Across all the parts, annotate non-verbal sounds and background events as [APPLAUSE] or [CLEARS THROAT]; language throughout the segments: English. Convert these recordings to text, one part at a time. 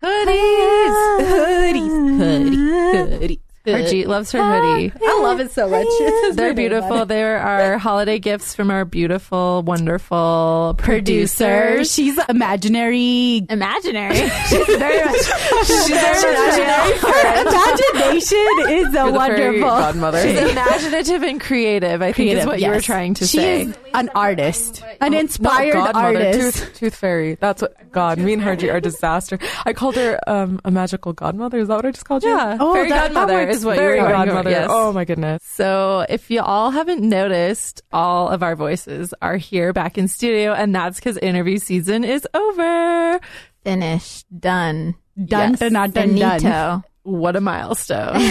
Hoodies, hoodie, hoodie. Loves her hoodie. I love it so much. [LAUGHS] They're beautiful. They're our holiday gifts from our beautiful, wonderful producer. producer. She's imaginary. Imaginary. [LAUGHS] She's very much. She's our imaginary friend. Imagination is a You're the wonderful. godmother. She's imaginative and creative. I think Creative, is what you were yes. trying to she say. is an artist, an Not inspired godmother, artist. Tooth, tooth fairy. That's what God. Me and Harji are a disaster. I called her um, a magical godmother. Is that what I just called you? yeah, Oh, fairy that- that godmother works is what Fairy you were godmother. Yes. Oh my goodness. So, if you all haven't noticed, all of our voices are here back in studio, and that's because interview season is over. Finished. Done. Done. Yes. dun, dun, dun, dun. Finito. What a milestone. [LAUGHS]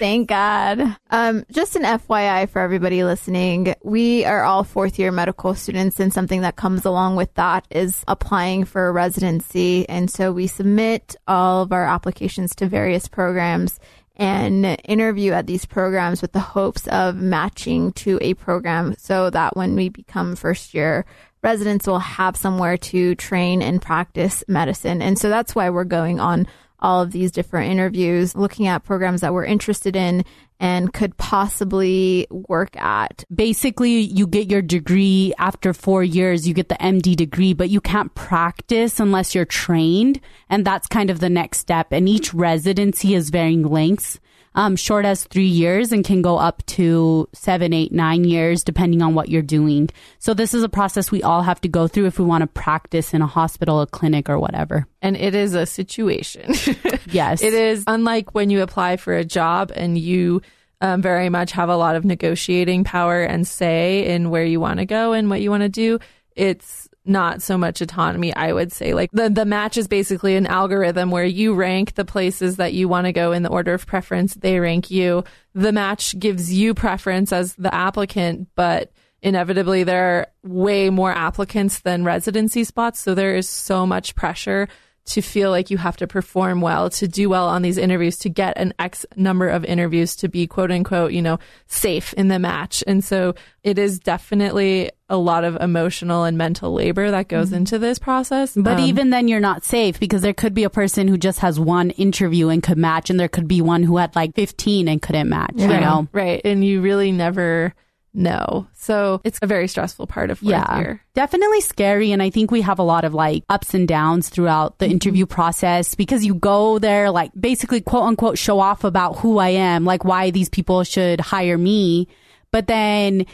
Thank God. Um, just an FYI for everybody listening, we are all fourth year medical students, and something that comes along with that is applying for a residency. And so we submit all of our applications to various programs and interview at these programs with the hopes of matching to a program so that when we become first year residents we'll have somewhere to train and practice medicine. And so that's why we're going on all of these different interviews, looking at programs that we're interested in and could possibly work at. Basically, you get your degree after four years, you get the MD degree, but you can't practice unless you're trained. And that's kind of the next step. And each residency is varying lengths. Um, short as three years and can go up to seven, eight, nine years, depending on what you're doing. So this is a process we all have to go through if we want to practice in a hospital, a clinic, or whatever. and it is a situation. [LAUGHS] Yes. It is unlike when you apply for a job and you um, very much have a lot of negotiating power and say in where you want to go and what you want to do. It's not so much autonomy, I would say. Like the, the match is basically an algorithm where you rank the places that you want to go in the order of preference. They rank you. The match gives you preference as the applicant, but inevitably there are way more applicants than residency spots. So there is so much pressure to feel like you have to perform well, to do well on these interviews, to get an X number of interviews to be quote unquote, you know, safe in the match. And so it is definitely a lot of emotional and mental labor that goes into this process. But Um, even then, you're not safe because there could be a person who just has one interview and could match, and there could be one who had like 15 and couldn't match, you know? right. And you really never know. So it's a very stressful part of Yeah. year. Definitely scary. And I think we have a lot of like ups and downs throughout the mm-hmm. interview process because you go there, like basically quote unquote show off about who I am, like why these people should hire me. But then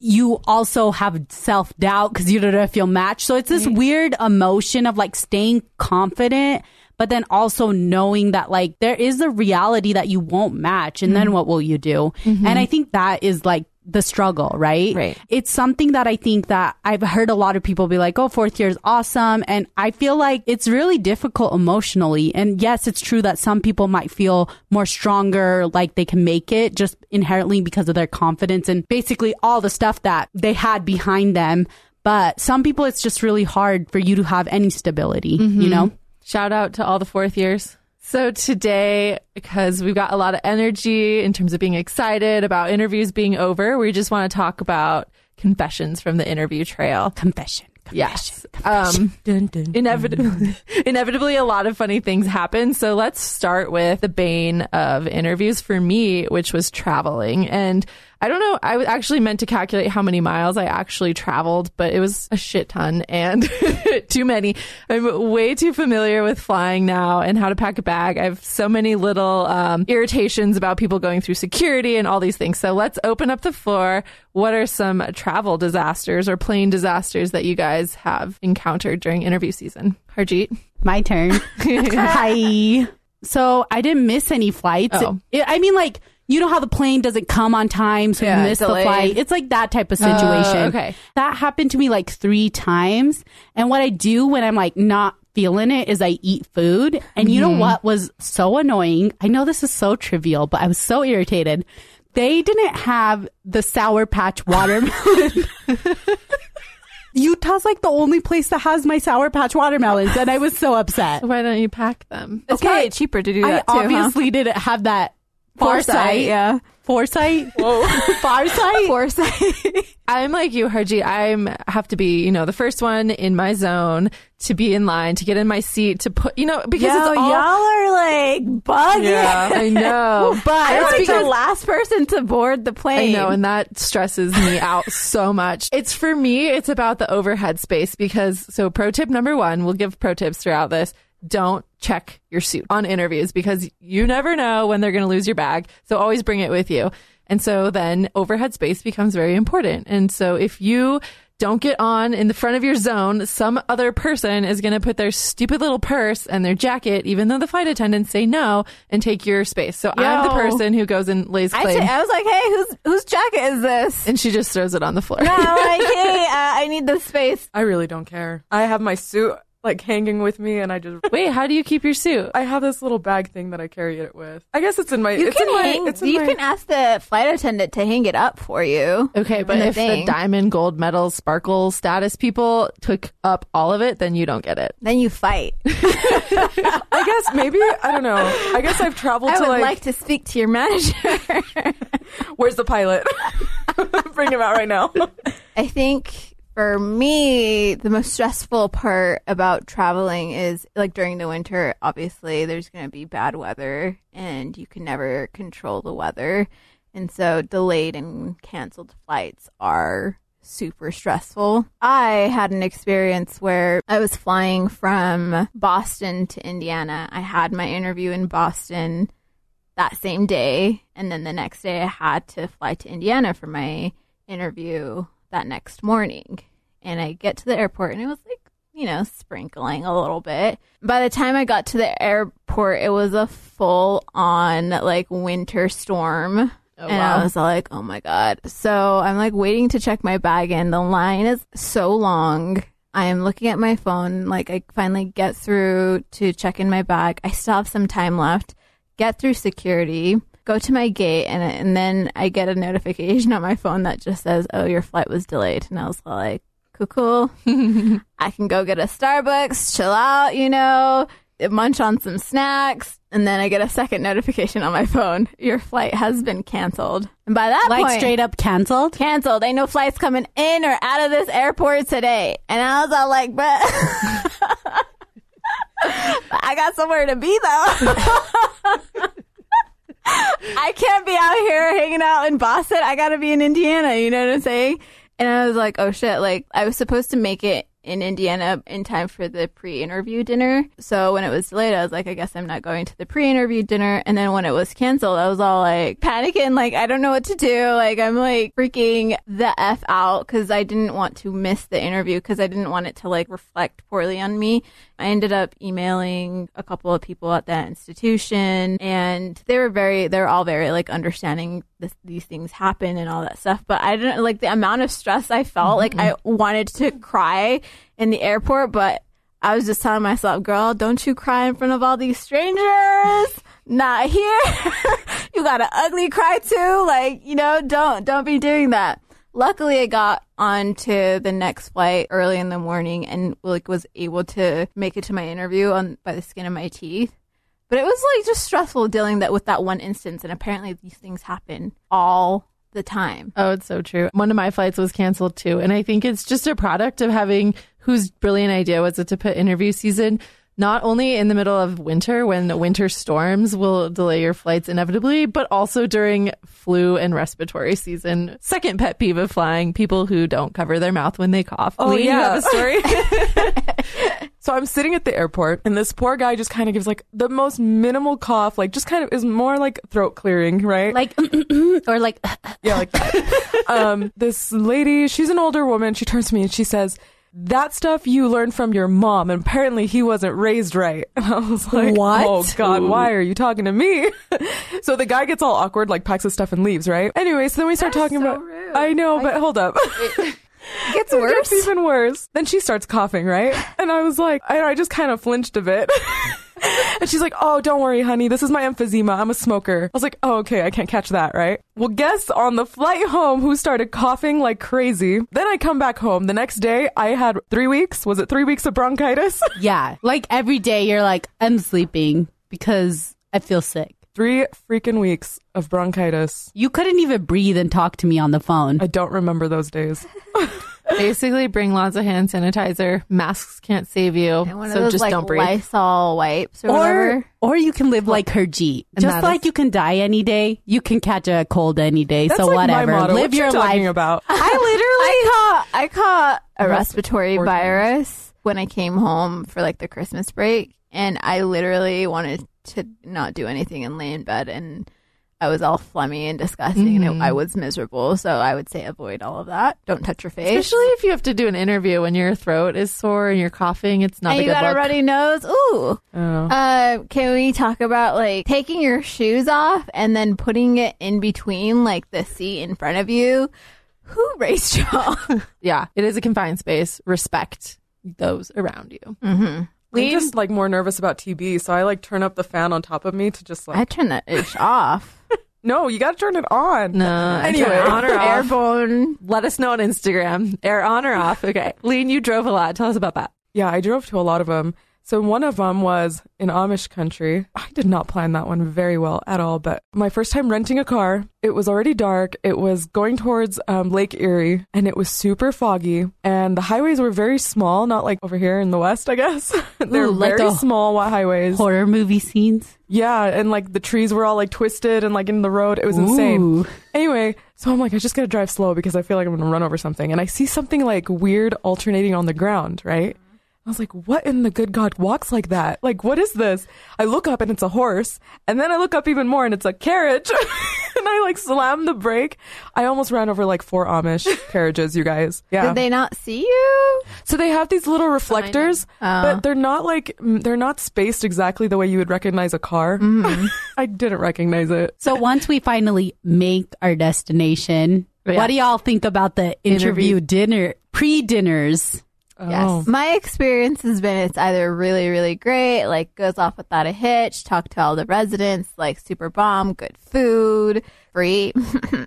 you also have self doubt because you don't know if you'll match. So it's this weird emotion of like staying confident, but then also knowing that like there is a reality that you won't match. And then mm-hmm. what will you do? Mm-hmm. And I think that is like the struggle, right? Right. It's something that I think that I've heard a lot of people be like, oh, fourth year is awesome. And I feel like it's really difficult emotionally. And yes, it's true that some people might feel more stronger, like they can make it just inherently because of their confidence and basically all the stuff that they had behind them. But some people, it's just really hard for you to have any stability, you mm-hmm. know? Shout out to all the fourth years. So today, because we've got a lot of energy in terms of being excited about interviews being over, we just want to talk about confessions from the interview trail. Confession. Yes. Um, inevitably, [LAUGHS] inevitably, a lot of funny things happen. So let's start with the bane of interviews for me, which was traveling. And I don't know, I was actually meant to calculate how many miles I actually traveled, but it was a shit ton and [LAUGHS] too many. I'm way too familiar with flying now and how to pack a bag. I have so many little um, irritations about people going through security and all these things. So let's open up the floor. What are some travel disasters or plane disasters that you guys have encountered during interview season? Harjeet? My turn. [LAUGHS] Hi. So I didn't miss any flights. Oh. It- I mean, like, you know how the plane doesn't come on time, so Yeah, you miss delayed. the flight. It's like that type of oh, situation. okay. That happened to me like three times. And what I do when I'm like not feeling it is I eat food. And you know mm-hmm. what was so annoying? I know this is so trivial, but I was so irritated. They didn't have the Sour Patch watermelon. [LAUGHS] Utah's like the only place that has my Sour Patch watermelons, and I was so upset. Why don't you pack them? It's Okay. probably cheaper to do I that too. huh? obviously didn't have that foresight. Foresight, yeah. foresight, Whoa. [LAUGHS] farsight. Foresight. [LAUGHS] I'm like you, Harji. I'm have to be, you know, the first one in my zone to be in line to get in my seat to put, you know, because Yo, it's all. y'all are like bugging. Yeah. I [LAUGHS] know, but I it's was because the last person to board the plane. I know, and that stresses me out so much. It's for me, it's about the overhead space because, so pro tip number one, we'll give pro tips throughout this. Don't check your suit on interviews because you never know when they're going to lose your bag. So always bring it with you. And so then overhead space becomes very important. And so if you don't get on in the front of your zone, some other person is going to put their stupid little purse and their jacket, even though the flight attendants say no, and take your space. So I'm the person who goes and lays I, claim. t- I was like, hey, whose whose jacket is this? and she just throws it on the floor. And I'm like, [LAUGHS] hey, uh, I need this space. I really don't care. I have my suit like hanging with me, and I just Wait, how do you keep your suit? I have this little bag thing that I carry it with. I guess it's in my. You it's can in my, hang. It's in You my, can ask the flight attendant to hang it up for you. Okay, but the if thing. the diamond, gold medal, sparkle status people took up all of it, then you don't get it. Then you fight. [LAUGHS] I guess maybe I don't know. I guess I've traveled I to would like, like, to speak to your manager. Where's the pilot? [LAUGHS] [LAUGHS] Bring him out right now. I think for me, the most stressful part about traveling is like during the winter, obviously, there's going to be bad weather and you can never control the weather. And so delayed and canceled flights are super stressful. I had an experience where I was flying from Boston to Indiana. I had my interview in Boston that same day. And then the next day, I had to fly to Indiana for my interview that next morning. And I get to the airport, and it was like, you know, sprinkling a little bit. By the time I got to the airport, it was a full on like winter storm. Oh, and I was like, oh my God. So I'm like waiting to check my bag in. The line is so long. I am looking at my phone. Like, I finally get through to check in my bag. I still have some time left. Get through security, go to my gate, and, and then I get a notification on my phone that just says, oh, your flight was delayed. And I was like, cool, cool. [LAUGHS] I can go get a Starbucks, chill out, you know, munch on some snacks. And then I get a second notification on my phone. Your flight has been canceled. And by that Like point, straight up canceled. canceled. Ain't no flights coming in or out of this airport today. And I was all like, but [LAUGHS] I got somewhere to be though. [LAUGHS] [LAUGHS] I can't be out here hanging out in Boston. I got to be in Indiana. You know what I'm saying? And I was like, oh shit. Like, I was supposed to make it in Indiana in time for the pre interview dinner. So when it was delayed, I was like, I guess I'm not going to the pre interview dinner. And then when it was canceled, I was all like panicking, like, I don't know what to do. Like, I'm like freaking the F out because I didn't want to miss the interview because I didn't want it to like reflect poorly on me. I ended up emailing a couple of people at that institution and they were very, they're all very like understanding this, these things happen and all that stuff. But I didn't like the amount of stress I felt. Like mm-hmm. I wanted to cry in the airport, but I was just telling myself, girl, don't you cry in front of all these strangers. Not here. [LAUGHS] you got an ugly cry too. Like, you know, don't, don't be doing that. Luckily, I got onto the next flight early in the morning and like was able to make it to my interview on by the skin of my teeth. But it was like just stressful dealing that with that one instance, and apparently these things happen all the time. Oh, it's so true. One of my flights was canceled too. And I think it's just a product of having whose brilliant idea was it to put interview season not only in the middle of winter when winter storms will delay your flights inevitably, but also during flu and respiratory season. Second pet peeve of flying people who don't cover their mouth when they cough. Oh, Lee, you yeah. have a story? [LAUGHS] So I'm sitting at the airport, and this poor guy just kind of gives like the most minimal cough, like just kind of is more like throat clearing, right? Like, [CLEARS THROAT] or like, [CLEARS THROAT] yeah, like that. um, this lady, she's an older woman. She turns to me and she says, "That stuff you learned from your mom, and apparently he wasn't raised right." [LAUGHS] And I was like, What? Oh God, why are you talking to me?" [LAUGHS] so the guy gets all awkward, like packs his stuff and leaves, right? Anyway, so then we start talking so about. rude. I know, but hold up. [LAUGHS] It worse. gets even worse. Then she starts coughing, right? And I was like, I, I just kind of flinched a bit. [LAUGHS] and she's like, Oh, don't worry, honey. This is my emphysema. I'm a smoker. I was like, Oh, okay. I can't catch that, right? Well, guess on the flight home who started coughing like crazy. Then I come back home. The next day, I had three weeks. Was it three weeks of bronchitis? [LAUGHS] yeah, like every day you're like, I'm sleeping because I feel sick. Three freaking weeks of bronchitis. You couldn't even breathe and talk to me on the phone. I don't remember those days. [LAUGHS] Basically, bring lots of hand sanitizer. Masks can't save you, And one of so those just like don't breathe. Lysol wipes or, Or, whatever. or you can live like Harji. Just like is- you can die any day, you can catch a cold any day. That's so like whatever. my motto. Live what your you talking life. about? [LAUGHS] I literally caught I caught a Respiratory respiratory times. virus when I came home for like the Christmas break, and I literally wanted to not do anything and lay in bed, and I was all phlegmy and disgusting, and it, I was miserable. So I would say avoid all of that. Don't touch your face. Especially if you have to do an interview when your throat is sore and you're coughing, it's not and a you good got a look. runny nose. Ooh. Oh. Uh, can we talk about like taking your shoes off and then putting it in between like the seat in front of you? Who [LAUGHS] raised y'all? [LAUGHS] Yeah, it is a confined space. Respect those around you. mm-hmm. I'm just like more nervous about TB, so I like turn up the fan on top of me to just like. I turn that ish off. No, you got to turn it on. No, Anyway. on or [LAUGHS] off. Airborne. Let us know on Instagram. Air on or off. Okay, Lean, you drove a lot. Tell us about that. Yeah, I drove to a lot of them. So one of them was in Amish country. I did not plan that one very well at all, but my first time renting a car, it was already dark. It was going towards um, Lake Erie and it was super foggy and the highways were very small, not like over here in the West, I guess. [LAUGHS] They're Ooh, like very small wa- highways. Horror movie scenes. Yeah, and like the trees were all like twisted and like in the road. It was insane. Ooh. Anyway, so I'm like, I just gotta drive slow because I feel like I'm gonna run over something. And I see something like weird alternating on the ground, right? I was like, what in the good God walks like that? Like, what is this? I look up and it's a horse. And then I look up even more and it's a carriage. [LAUGHS] and I like slam the brake. I almost ran over like four Amish [LAUGHS] carriages, you guys. Yeah. Did they not see you? So they have these little reflectors, Oh. but they're not like they're not spaced exactly the way you would recognize a car. Mm-hmm. [LAUGHS] I didn't recognize it. So once we finally make our destination, Yeah. what do y'all think about the interview dinner, pre-dinners? Oh. Yes. My experience has been it's either really, really great, like goes off without a hitch, talk to all the residents, like super bomb, good food, free. [LAUGHS]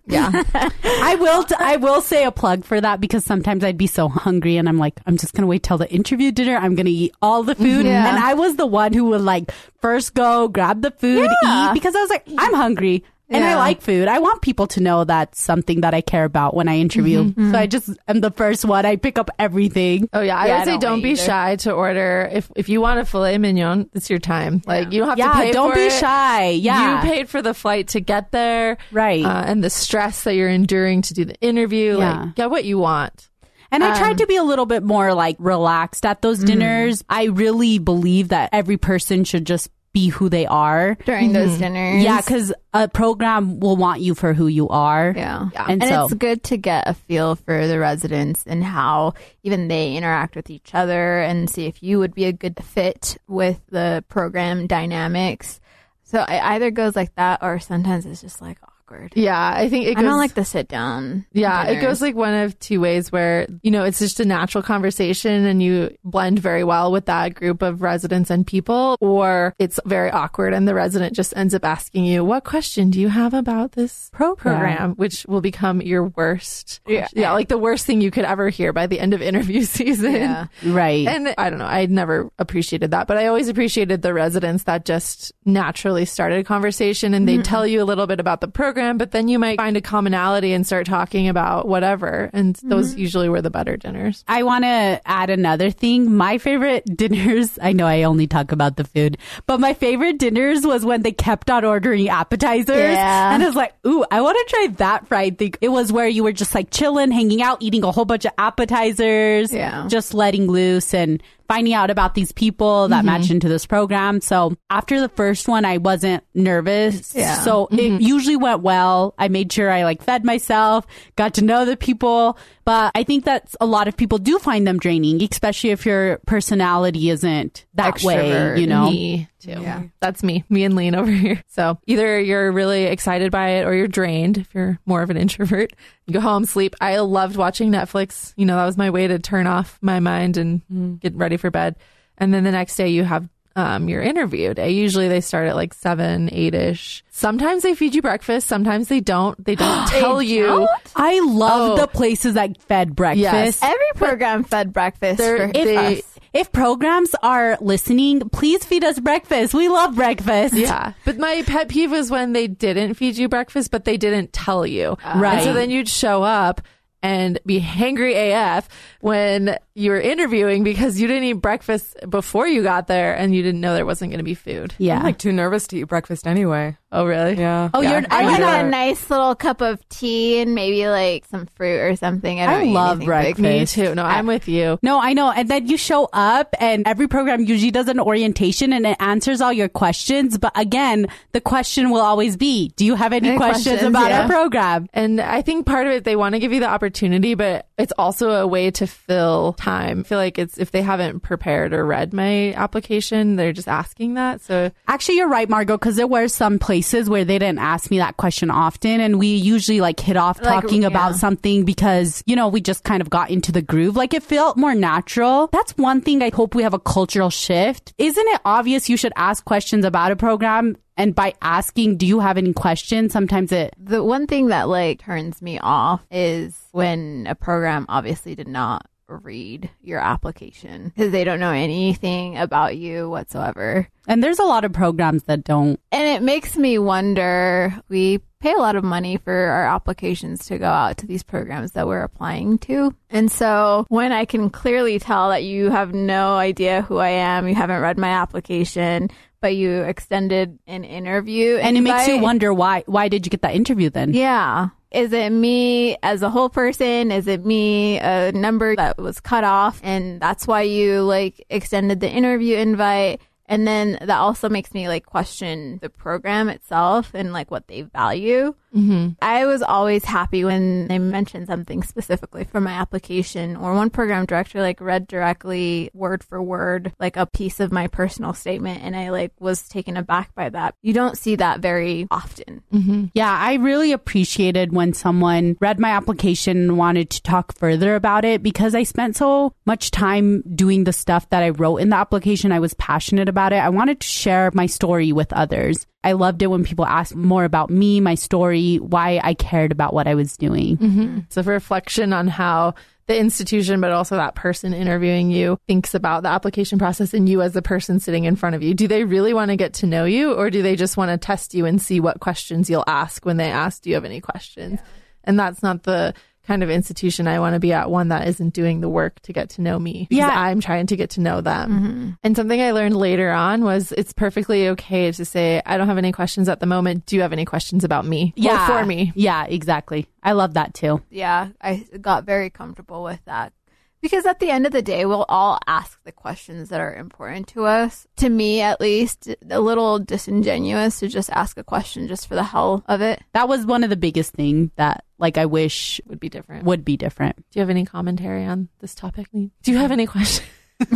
Yeah, [LAUGHS] I will. T- I will say a plug for that because sometimes I'd be so hungry and I'm like, I'm just gonna wait till the interview dinner. I'm gonna eat all the food, Yeah. and I was the one who would like first go grab the food, Yeah. eat because I was like, I'm hungry. And I like food. I want people to know that's something that I care about when I interview. So I just am the first one. I pick up everything. Oh yeah, I Yeah, would I say don't don't be either. shy to order. If if you want a filet mignon, it's your time. Like you don't have to Yeah, pay. don't be it. shy. Yeah. you paid for the flight to get there, Right. Uh, and the stress that you're enduring to do the interview. Yeah. Like get what you want. And I Um, tried to be a little bit more like relaxed at those dinners. I really believe that every person should just be who they are. during mm-hmm. those dinners. Yeah, because a program will want you for who you are. Yeah. And And, so- it's good to get a feel for the residents and how even they interact with each other and see if you would be a good fit with the program dynamics. So it either goes like that or sometimes it's just like awkward. Yeah, I think it I goes. don't like the sit down. Yeah, it goes like one of two ways where, you know, it's just a natural conversation and you blend very well with that group of residents and people, or it's very awkward and the resident just ends up asking you, What question do you have about this program? Which will become your worst. Yeah. Yeah, like the worst thing you could ever hear by the end of interview [LAUGHS] season. Yeah. Right. And I don't know, I never appreciated that, but I always appreciated the residents that just naturally started a conversation and they'd mm-hmm. tell you a little bit about the program, but then you might find a commonality and start talking about whatever. And those mm-hmm. usually were the better dinners. I want to add another thing. My favorite [LAUGHS] dinners, I know I only talk about the food, but my favorite dinners was when they kept on ordering appetizers. Yeah. And I was like, ooh, I want to try that fried thing. It was where you were just like chilling, hanging out, eating a whole bunch of appetizers, Yeah. just letting loose and finding out about these people that mm-hmm. match into this program. So after the first one, I wasn't nervous. Yeah. So it mm-hmm. usually went well. I made sure I like fed myself, got to know the people. But I think that a lot of people do find them draining, especially if your personality isn't that way, you know? Me too. Yeah. That's me, me and Lean over [LAUGHS] here. So either you're really excited by it or you're drained if you're more of an [LAUGHS] introvert. You go home, sleep. I loved watching Netflix. You know, that was my way to turn off my mind and mm-hmm. get ready for bed. And then the next day you have um, your interview day. Usually they start at like seven, eight ish. Sometimes they feed you breakfast. Sometimes they don't. They don't [GASPS] tell you. I love Oh. the places that fed breakfast. Yes. Every program fed breakfast They're- for they- us. if programs are listening, please feed us breakfast. We love breakfast. Yeah. But my pet peeve was when they didn't feed you breakfast, but they didn't tell you. Right. And so then you'd show up and be hangry AF when you were interviewing because you didn't eat breakfast before you got there and you didn't know there wasn't going to be food. Yeah. I'm like too nervous to eat breakfast anyway. Oh, really? Yeah. Oh, you're. I I like a nice little cup of tea and maybe like some fruit or something. I, don't I love anything big. breakfast. Me too. No, I'm with you. No, I know. And then you show up and every program usually does an orientation and it answers all your questions. But again, the question will always be, do you have any, Any questions, questions? about Yeah. our program? And I think part of it, they want to give you the opportunity, but it's also a way to fill time. I feel like it's if they haven't prepared or read my application, they're just asking that. So Actually, you're right, Margot, because there were some places where they didn't ask me that question often. And we usually like hit off Like, talking yeah. about something because, you know, we just kind of got into the groove. Like it felt more natural. That's one thing I hope we have a cultural shift. Isn't it obvious you should ask questions about a program? And by asking, do you have any questions? Sometimes it The one thing that like turns me off is when a program obviously did not read your application because they don't know anything about you whatsoever. And there's a lot of programs that don't. And it makes me wonder we pay a lot of money for our applications to go out to these programs that we're applying to. And so when I can clearly tell that you have no idea who I am, you haven't read my application, but you extended an interview And it makes you wonder why why did you get that interview then? yeah. Is it me as a whole person? Is it me a number that was cut off and that's why you like extended the interview invite? And then that also makes me like question the program itself and like what they value. mm-hmm. I was always happy when they mentioned something specifically for my application or one program director like read directly word for word like a piece of my personal statement and I like was taken aback by that. You don't see that very often. Mm-hmm. Yeah, I really appreciated when someone read my application and wanted to talk further about it because I spent so much time doing the stuff that I wrote in the application. I was passionate about it. I wanted to share my story with others. I loved it when people asked more about me, my story, why I cared about what I was doing. Mm-hmm. So, for reflection on how the institution, but also that person interviewing you, thinks about the application process and you as the person sitting in front of you. Do they really want to get to know you, or do they just want to test you and see what questions you'll ask when they ask, Do you have any questions? And that's not the kind of institution I want to be at, one that isn't doing the work to get to know me. Yeah. I'm trying to get to know them. Mm-hmm. And something I learned later on was it's perfectly okay to say, I don't have any questions at the moment. Do you have any questions about me? Or for me? Yeah, exactly. I love that too. yeah, I got very comfortable with that. Because at the end of the day, we'll all ask the questions that are important to us. To me, at least, a little disingenuous to just ask a question just for the hell of it. That was one of the biggest things that like I wish Would be different. would be different. Do you have any commentary on this topic? Do you have any questions? [LAUGHS] [LAUGHS]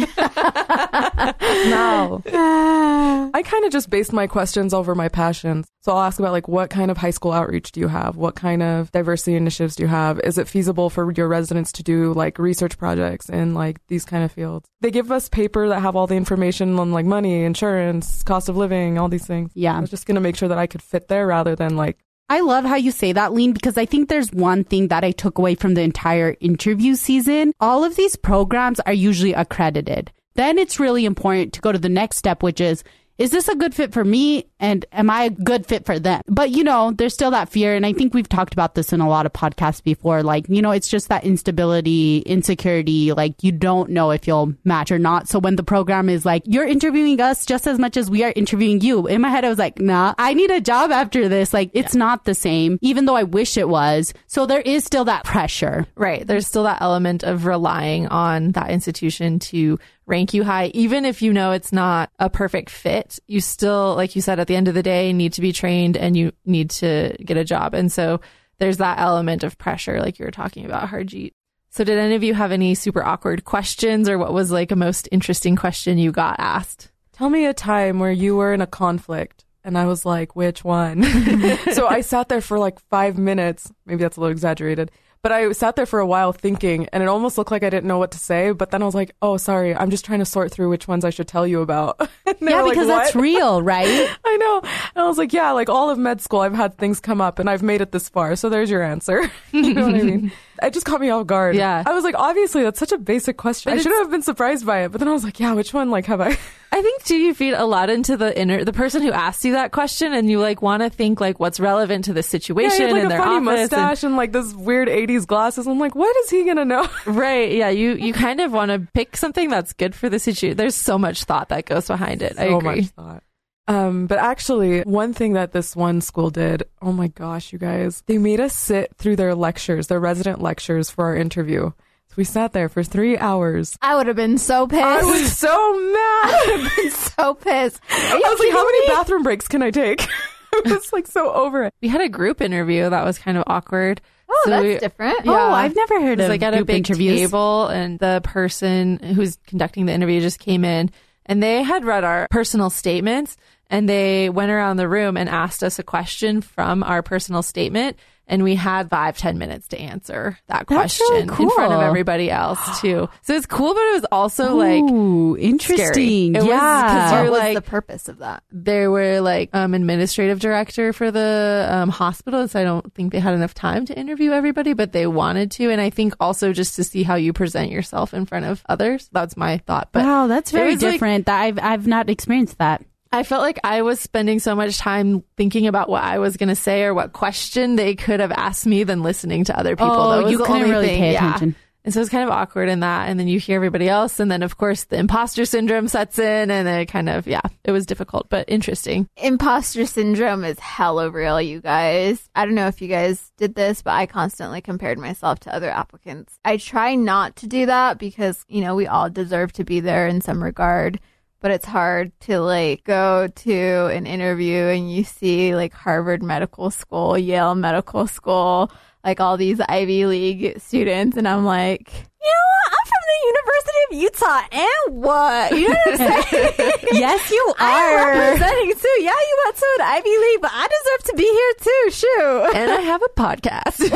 no. [LAUGHS] I kind of just based my questions over my passions. So I'll ask about like what kind of high school outreach do you have? What kind of diversity initiatives do you have? Is it feasible for your residents to do like research projects in like these kind of fields? They give us paper that have all the information on like money, insurance, cost of living, all these things. Yeah. I was just going to make sure that I could fit there rather than like I love how you say that, Lean, because I think there's one thing that I took away from the entire interview season. All of these programs are usually accredited. Then it's really important to go to the next step, which is, is this a good fit for me? And am I a good fit for them? But you know, there's still that fear. And I think we've talked about this in a lot of podcasts before. Like, you know, it's just that instability, insecurity. Like you don't know if you'll match or not. So when the program is like, you're interviewing us just as much as we are interviewing you. In my head, I was like, nah, I need a job after this. Like it's not the same, even though I wish it was. So there is still that pressure. Right. There's still that element of relying on that institution to rank you high. Even if you know it's not a perfect fit, you still, like you said, at the end of the day, need to be trained and you need to get a job. And so there's that element of pressure, like you were talking about, Harjeet. So did any of you have any super awkward questions or what was like a most interesting question you got asked? Tell me a time where you were in a conflict. And I was like, which one? [LAUGHS] so I sat there for like five minutes. Maybe that's a little exaggerated. But I sat there for a while thinking, and it almost looked like I didn't know what to say. But then I was like, oh, sorry. I'm just trying to sort through which ones I should tell you about. [LAUGHS] Yeah, were like, because that's real, right? [LAUGHS] I know. And I was like, yeah, like all of med school, I've had things come up and I've made it this far. So there's your answer. [LAUGHS] you know what I mean? It just caught me off guard. Yeah. I was like, obviously, that's such a basic question. I shouldn't have been surprised by it. But then I was like, yeah, which one? Like, have I? I think too you feed a lot into the inner the person who asks you that question and you like want to think like what's relevant to the Yeah, situation he had like and a their funny office and- mustache and, like this weird '80s glasses. I'm like, what is he gonna know? [LAUGHS] right yeah you you kind of want to pick something that's good for the situation there's so much thought that goes behind it I so agree much thought. Um, but actually, one thing that this one school did, oh my gosh, you guys, they made us sit through their lectures, their resident lectures for our interview. So we sat there for three hours. I would have been so pissed. I was so mad. [LAUGHS] been so pissed. I was like, how many me? bathroom breaks can I take? [LAUGHS] I was like so over it. we had a group interview that was kind of awkward Oh, So that's we- different. Yeah. Oh, I've never heard It was of like at a group big interviews. table, and the person who's conducting the interview just came in, and they had read our personal statements, and they went around the room and asked us a question from our personal statement, and we had five ten minutes to answer that That's question really in front of everybody else [GASPS] too. So it's cool, but it was also like Ooh, interesting. Was- 'cause yeah. you're What was like- the purpose of that? there were like um administrative director for the um hospital so i don't think they had enough time to interview everybody but they wanted to and i think also just to see how you present yourself in front of others that's my thought but wow, that's very like- different. that I've I've not experienced that. I felt like i was spending so much time thinking about what i was going to say or what question they could have asked me than listening to other people oh, That was you the couldn't really thing. pay Yeah. attention. And so it's kind of awkward in that. And then you hear everybody else. And then, of course, the imposter syndrome sets in. And it kind of, yeah, it was difficult, but interesting. Imposter syndrome is hella real, you guys. I don't know if you guys did this, but I constantly compared myself to other applicants. I try not to do that because, you know, we all deserve to be there in some regard. But it's hard to like go to an interview and you see like Harvard Medical School, Yale Medical School, like all these Ivy League students, and I'm like, you know what? I'm from the University of Utah, and what? You know what I'm saying? [LAUGHS] yes, you [LAUGHS] I'm are. representing too. Yeah, you went to an Ivy League, but I deserve to be here too. Shoot. And I have a podcast.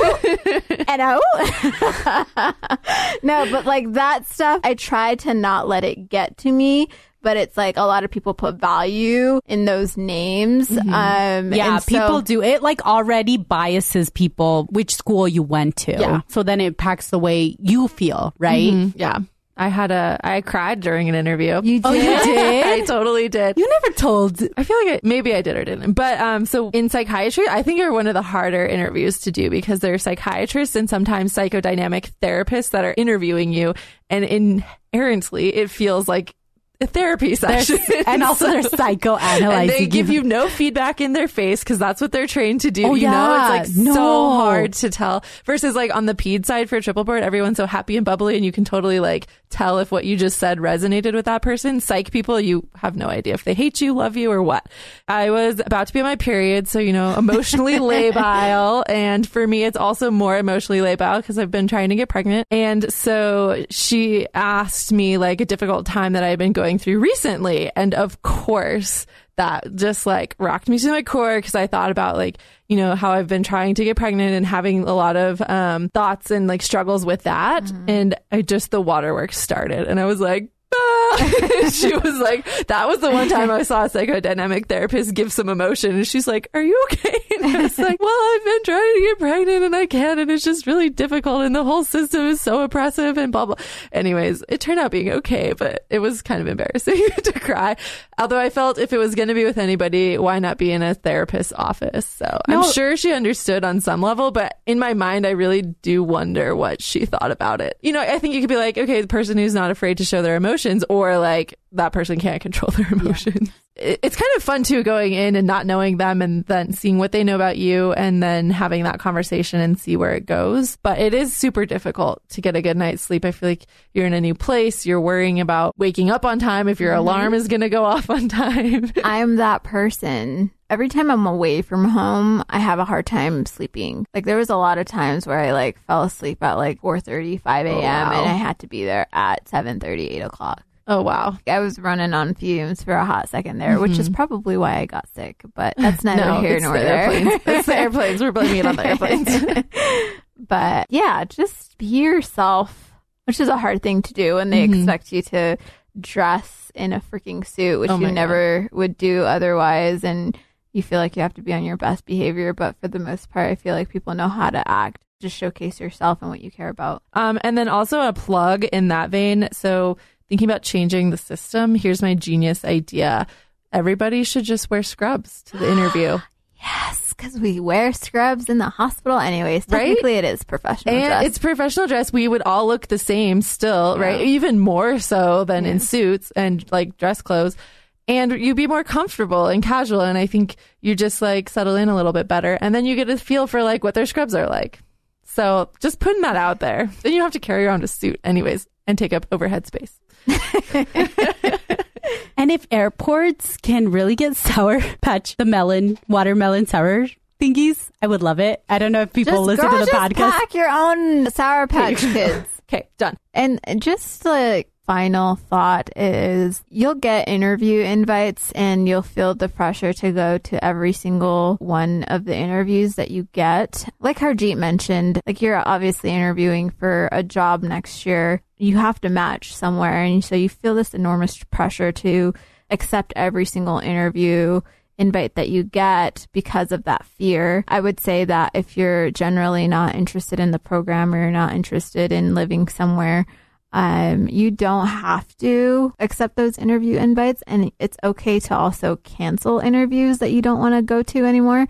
[LAUGHS] And I oh. no, but like that stuff, I try to not let it get to me. But it's like a lot of people put value in those names. Um, Yeah, and so- people do it like already biases people which school you went to. Yeah. So then it impacts the way you feel, right? yeah. I had a, I cried during an interview. You [LAUGHS] Oh, you did? did? [LAUGHS] I totally did. You never told. I feel like I, maybe I did or didn't. But um, so in psychiatry, I think you're one of the harder interviews to do because there are psychiatrists and sometimes psychodynamic therapists that are interviewing you, and inherently it feels like therapy There's- and also they're [LAUGHS] psychoanalyzing and they give you no feedback in their face because that's what they're trained to do. Oh, you know, it's like so hard to tell. Versus like on the ped side for triple board, everyone's so happy and bubbly, and you can totally like tell if what you just said resonated with that person. Psych people, you have no idea if they hate you, love you, or what. I was about to be on my period, so you know, emotionally [LAUGHS] labile, and for me, it's also more emotionally labile because I've been trying to get pregnant, and so she asked me like a difficult time that I had been going through recently, and of course that just like rocked me to my core because I thought about like, you know, how I've been trying to get pregnant and having a lot of um, thoughts and like struggles with that. And I just, the waterworks started and I was like. [LAUGHS] she was like, that was the one time I saw a psychodynamic therapist give some emotion. And she's like, Are you okay? [LAUGHS] And I was like, [LAUGHS] Well, I've been trying to get pregnant and I can't. And it's just really difficult. And the whole system is so oppressive and blah, blah. Anyways, it turned out being okay, but it was kind of embarrassing to cry. Although I felt if it was going to be with anybody, why not be in a therapist's office? So No. I'm sure she understood on some level, but in my mind, I really do wonder what she thought about it. You know, I think you could be like, okay, the person who's not afraid to show their emotions, or like that person can't control their [LAUGHS] emotions. It- It's kind of fun too going in and not knowing them and then seeing what they know about you and then having that conversation and see where it goes. But it is super difficult to get a good night's sleep. I feel like you're in a new place. You're worrying about waking up on time if your mm-hmm. alarm is going to go off on time. [LAUGHS] I'm that person. Every time I'm away from home, I have a hard time sleeping. Like there was a lot of times where I like fell asleep at like 4:30, 5 a.m. Oh, wow. and I had to be there at 7:30, 8 o'clock. Oh, wow. I was running on fumes for a hot second there, which is probably why I got sick. But that's [LAUGHS] neither Mm-hmm. No, here nor the there. airplanes. It's the [LAUGHS] airplanes. We're blaming it on the airplanes. [LAUGHS] but yeah, just be yourself, which is a hard thing to do when they Mhm. expect you to dress in a freaking suit, which Oh you God. never would do otherwise. And you feel like you have to be on your best behavior. But for the most part, I feel like people know how to act just showcase yourself and what you care about. Um, and then also a plug in that vein. So thinking about changing the system, here's my genius idea. Everybody should just wear scrubs to the interview. [GASPS] Yes, because we wear scrubs in the hospital. Anyways, Right? technically it is professional And dress. it's professional dress. We would all look the same still, right? Even more so than in suits and like dress clothes. And you'd be more comfortable and casual. And I think you just like settle in a little bit better. And then you get a feel for like what their scrubs are like. So just putting that out there. Then you don't have to carry around a suit anyways and take up overhead space. [LAUGHS] And if airports can really get sour [LAUGHS] patch the melon, watermelon sour thingies, I would love it. I don't know if people just, listen girl, to the just podcast. pack your own Sour Patch [LAUGHS] Kids. Okay, done. And just like final thought is you'll get interview invites and you'll feel the pressure to go to every single one of the interviews that you get. Like Harjeet mentioned, like you're obviously interviewing for a job next year. You have to match somewhere. And so you feel this enormous pressure to accept every single interview invite that you get because of that fear. I would say that if you're generally not interested in the program or you're not interested in living somewhere, um, you don't have to accept those interview invites, and it's okay to also cancel interviews that you don't want to go to anymore.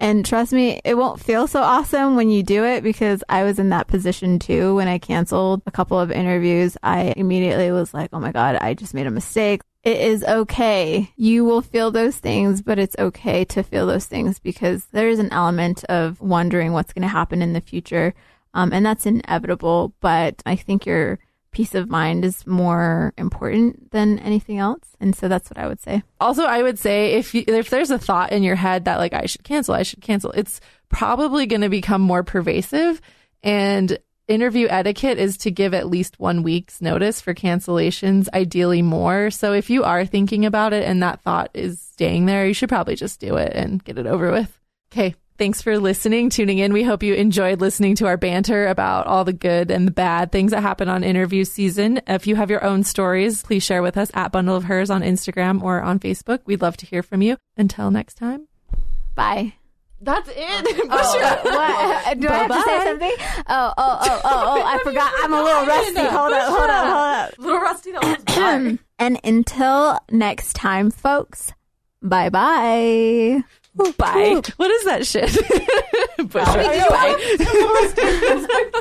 And trust me, it won't feel so awesome when you do it because I was in that position too. When I canceled a couple of interviews, I immediately was like, oh my God, I just made a mistake. It is okay. You will feel those things, but it's okay to feel those things because there is an element of wondering what's going to happen in the future. Um, and that's inevitable. But I think your peace of mind is more important than anything else. And so that's what I would say. Also, I would say if you, if there's a thought in your head that like I should cancel, I should cancel, it's probably going to become more pervasive. And interview etiquette is to give at least one week's notice for cancellations, ideally more. So if you are thinking about it and that thought is staying there, you should probably just do it and get it over with. Okay. Thanks for listening, tuning in. We hope you enjoyed listening to our banter about all the good and the bad things that happen on interview season. If you have your own stories, please share with us at Bundle of Hers on Instagram or on Facebook. We'd love to hear from you. Until next time. Bye. That's it. Oh, [LAUGHS] what? Do I have to say something? Oh, oh, oh, oh, oh! I [LAUGHS] forgot. I'm a little rusty. Hold up, hold up, hold up. Little Rusty, that was bad. [CLEARS THROAT] And until next time, folks, bye bye. Bye. What is that shit? [LAUGHS] Bush. [LAUGHS] Bye.